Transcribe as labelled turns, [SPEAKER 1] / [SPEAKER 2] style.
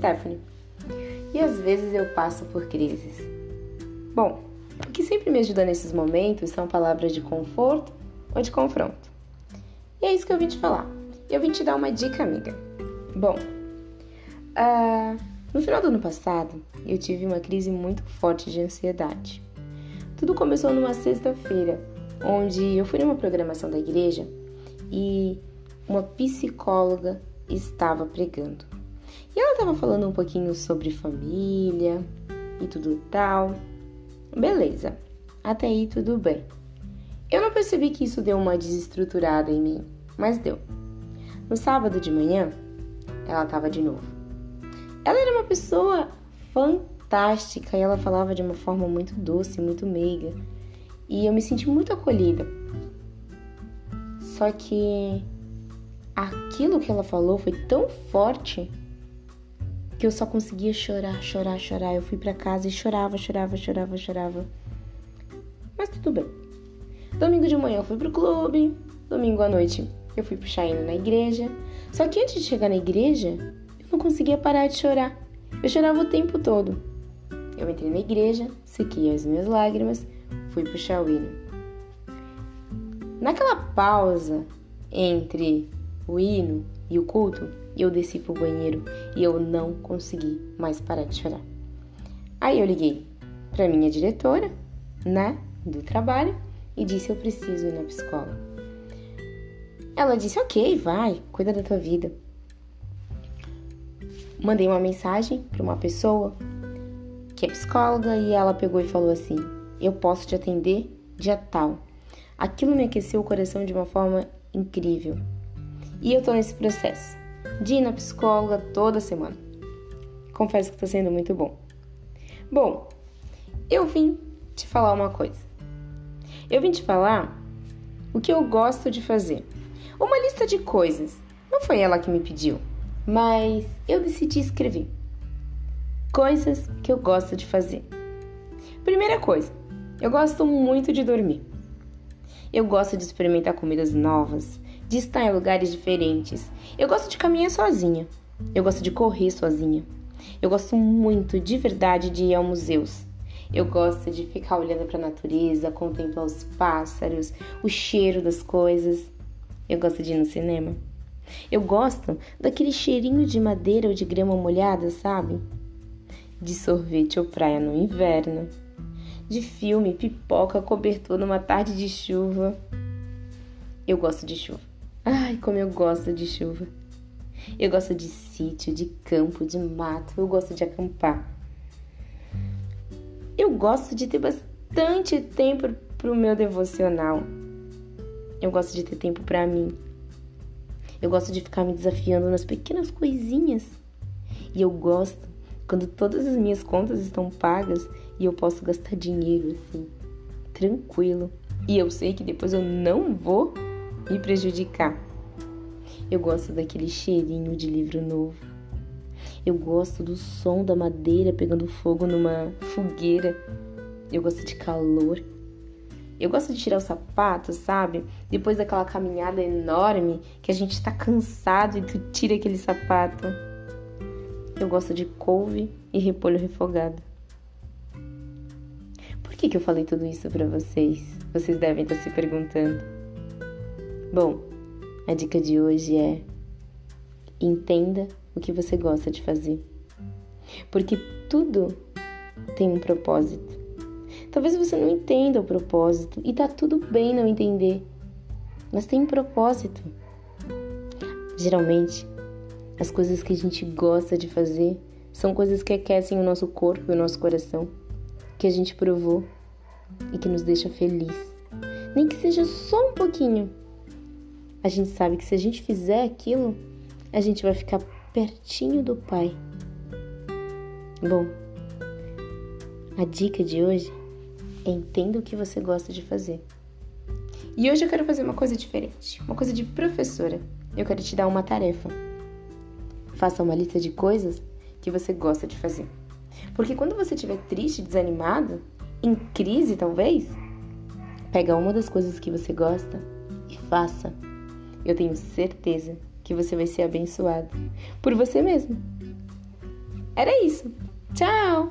[SPEAKER 1] Stephanie. E às vezes eu passo por crises. Bom, o que sempre me ajuda nesses momentos são palavras de conforto ou de confronto. E é isso que eu vim te falar. Eu vim te dar uma dica, amiga. Bom, uh, no final do ano passado, eu tive uma crise muito forte de ansiedade. Tudo começou numa sexta-feira, onde eu fui numa programação da igreja e uma psicóloga estava pregando. E ela estava falando um pouquinho sobre família e tudo tal. Beleza, até aí tudo bem. Eu não percebi que isso deu uma desestruturada em mim, mas deu. No sábado de manhã, ela estava de novo. Ela era uma pessoa fantástica e ela falava de uma forma muito doce, muito meiga. E eu me senti muito acolhida. Só que aquilo que ela falou foi tão forte que eu só conseguia chorar, chorar, chorar. Eu fui para casa e chorava, chorava, chorava, chorava. Mas tudo bem. Domingo de manhã eu fui pro clube, domingo à noite eu fui puxar hino na igreja. Só que antes de chegar na igreja, eu não conseguia parar de chorar. Eu chorava o tempo todo. Eu entrei na igreja, sequei as minhas lágrimas, fui puxar o hino. Naquela pausa entre o hino e o culto, eu desci pro banheiro e eu não consegui mais parar de chorar. Aí eu liguei para minha diretora, né, do trabalho e disse eu preciso ir na psicóloga. Ela disse: "OK, vai, cuida da tua vida". Mandei uma mensagem para uma pessoa que é psicóloga e ela pegou e falou assim: "Eu posso te atender dia tal". Aquilo me aqueceu o coração de uma forma incrível. E eu tô nesse processo de ir na psicóloga toda semana. Confesso que está sendo muito bom. Bom, eu vim te falar uma coisa. Eu vim te falar o que eu gosto de fazer. Uma lista de coisas. Não foi ela que me pediu, mas eu decidi escrever. Coisas que eu gosto de fazer. Primeira coisa, eu gosto muito de dormir. Eu gosto de experimentar comidas novas, de estar em lugares diferentes. Eu gosto de caminhar sozinha. Eu gosto de correr sozinha. Eu gosto muito, de verdade, de ir aos museus. Eu gosto de ficar olhando para a natureza, contemplar os pássaros, o cheiro das coisas. Eu gosto de ir no cinema. Eu gosto daquele cheirinho de madeira ou de grama molhada, sabe? De sorvete ou praia no inverno. De filme, pipoca, cobertor numa tarde de chuva. Eu gosto de chuva. Ai, como eu gosto de chuva. Eu gosto de sítio, de campo, de mato. Eu gosto de acampar. Eu gosto de ter bastante tempo pro meu devocional. Eu gosto de ter tempo para mim. Eu gosto de ficar me desafiando nas pequenas coisinhas. E eu gosto quando todas as minhas contas estão pagas e eu posso gastar dinheiro assim, tranquilo. E eu sei que depois eu não vou me prejudicar. Eu gosto daquele cheirinho de livro novo. Eu gosto do som da madeira pegando fogo numa fogueira. Eu gosto de calor. Eu gosto de tirar o sapato, sabe? Depois daquela caminhada enorme que a gente tá cansado e tu tira aquele sapato. Eu gosto de couve e repolho refogado. Por que, que eu falei tudo isso para vocês? Vocês devem estar se perguntando. Bom, a dica de hoje é: entenda o que você gosta de fazer. Porque tudo tem um propósito. Talvez você não entenda o propósito e tá tudo bem não entender, mas tem um propósito. Geralmente, as coisas que a gente gosta de fazer são coisas que aquecem o nosso corpo e o nosso coração, que a gente provou e que nos deixa feliz. Nem que seja só um pouquinho, a gente sabe que se a gente fizer aquilo, a gente vai ficar pertinho do Pai. Bom, a dica de hoje é entenda o que você gosta de fazer. E hoje eu quero fazer uma coisa diferente, uma coisa de professora. Eu quero te dar uma tarefa. Faça uma lista de coisas que você gosta de fazer. Porque quando você estiver triste, desanimado, em crise talvez, pega uma das coisas que você gosta e faça eu tenho certeza que você vai ser abençoado por você mesmo. era isso. Tchau!